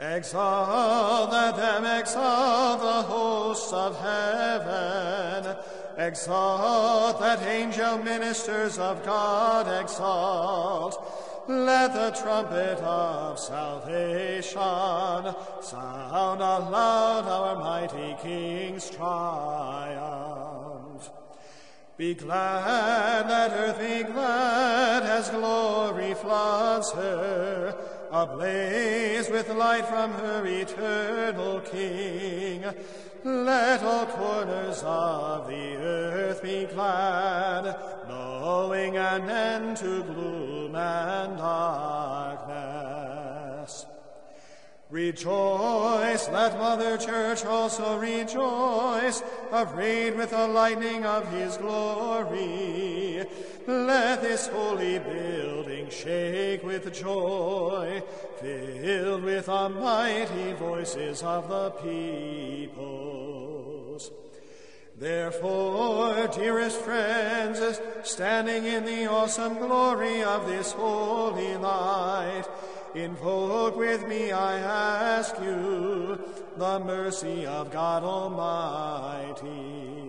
Exalt, let them exalt the hosts of heaven. Exalt, let angel ministers of God exalt. Let the trumpet of salvation sound aloud our mighty King's triumph. Be glad, let earth be glad as glory floods her ablaze with light from her eternal King. Let all corners of the earth be glad, knowing an end to gloom and darkness. Rejoice, let Mother Church also rejoice, arrayed with the lightning of his glory. Let this holy building shake with joy, filled with the mighty voices of the peoples. Therefore, dearest friends, standing in the awesome glory of this holy light, Invoke with me, I ask you, the mercy of God Almighty.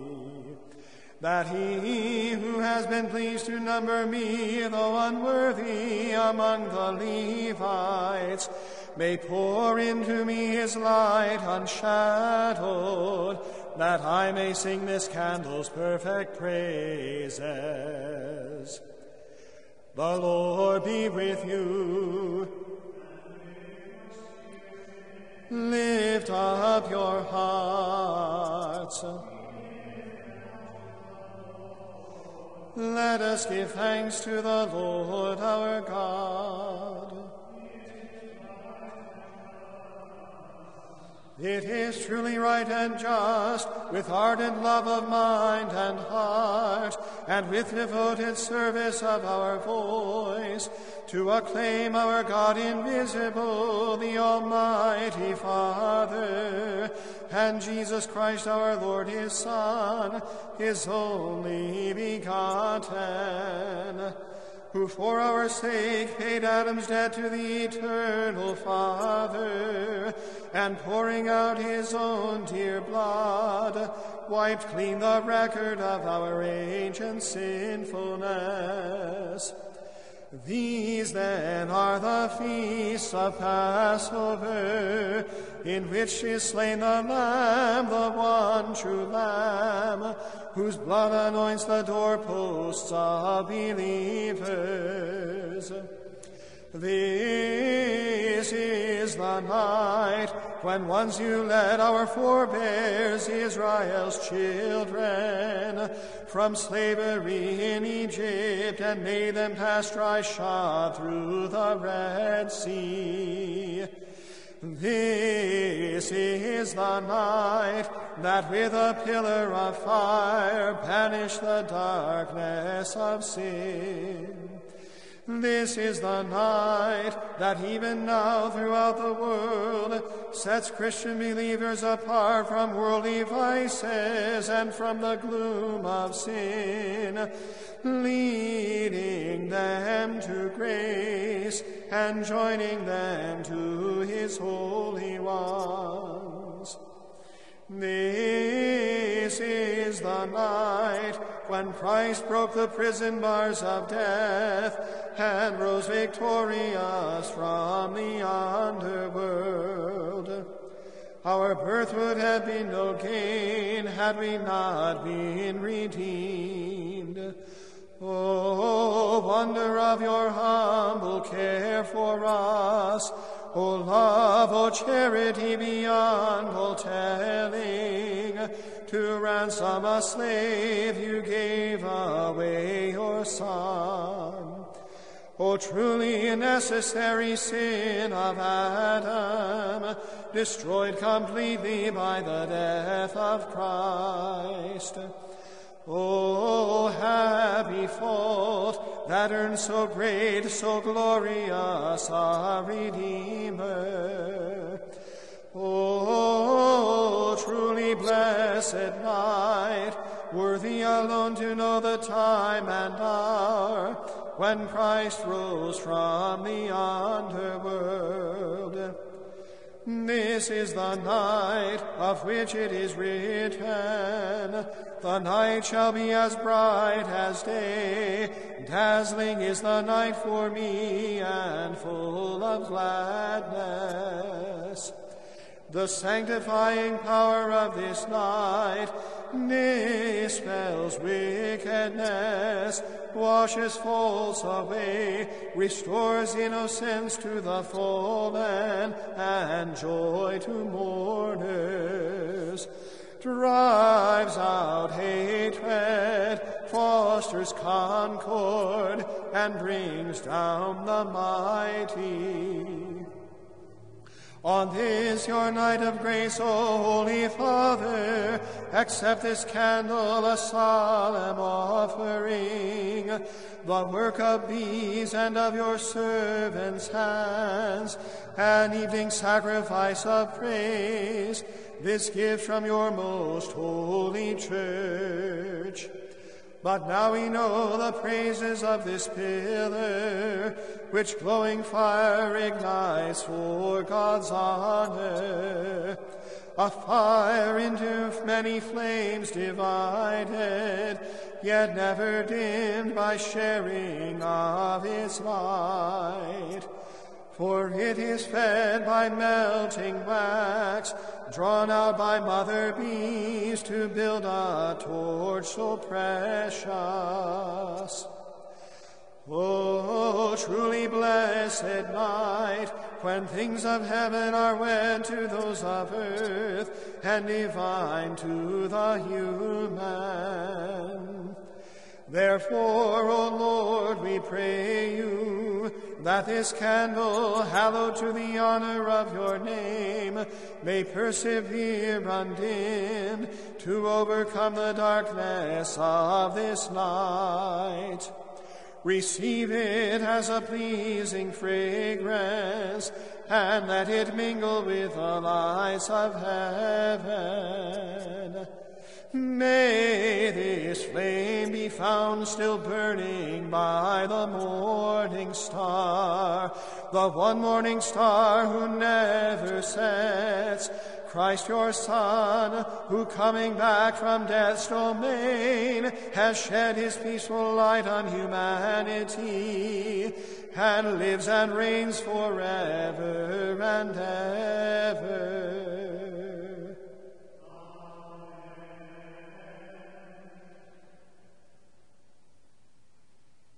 That he who has been pleased to number me, though unworthy, among the Levites, may pour into me his light unshadowed, that I may sing this candle's perfect praises. The Lord be with you. Lift up your hearts. Let us give thanks to the Lord our God. It is truly right and just, with ardent love of mind and heart, and with devoted service of our voice, to acclaim our God invisible, the Almighty Father, and Jesus Christ our Lord, his Son, his only begotten who for our sake paid Adam's debt to the eternal Father, and pouring out his own dear blood, wiped clean the record of our ancient sinfulness. These then are the feasts of Passover, in which is slain the Lamb, the one true Lamb, whose blood anoints the doorposts of believers. This is the night when once you led our forebears, Israel's children, from slavery in Egypt and made them pass dry shod through the Red Sea. This is the night that with a pillar of fire banished the darkness of sin. This is the night that even now throughout the world sets Christian believers apart from worldly vices and from the gloom of sin, leading them to grace and joining them to his holy ones. This is the night when Christ broke the prison bars of death and rose victorious from the underworld. Our birth would have been no gain had we not been redeemed. Oh, wonder of your humble care for us, O love, O charity beyond all telling, to ransom a slave you gave away your son. O truly necessary sin of Adam, destroyed completely by the death of Christ. O happy fault that earned so great, so glorious a Redeemer. O truly blessed night, worthy alone to know the time and hour when Christ rose from the underworld. This is the night of which it is written, The night shall be as bright as day, dazzling is the night for me, and full of gladness. The sanctifying power of this night dispels wickedness, washes faults away, restores innocence to the fallen, and joy to mourners, drives out hatred, fosters concord, and brings down the mighty. On this your night of grace, O Holy Father, accept this candle a solemn offering, the work of these and of your servants' hands, an evening sacrifice of praise, this gift from your most holy church. But now we know the praises of this pillar, which glowing fire ignites for God's honor. A fire into many flames divided, yet never dimmed by sharing of its light. For it is fed by melting wax, drawn out by mother bees to build a torch so precious. Oh, truly blessed night, when things of heaven are wed to those of earth, and divine to the human. Therefore, O Lord, we pray you, that this candle, hallowed to the honor of your name, may persevere undimmed to overcome the darkness of this night. Receive it as a pleasing fragrance, and let it mingle with the lights of heaven. May this flame be found still burning by the morning star, the one morning star who never sets, Christ your Son, who coming back from death's domain has shed his peaceful light on humanity and lives and reigns forever and ever.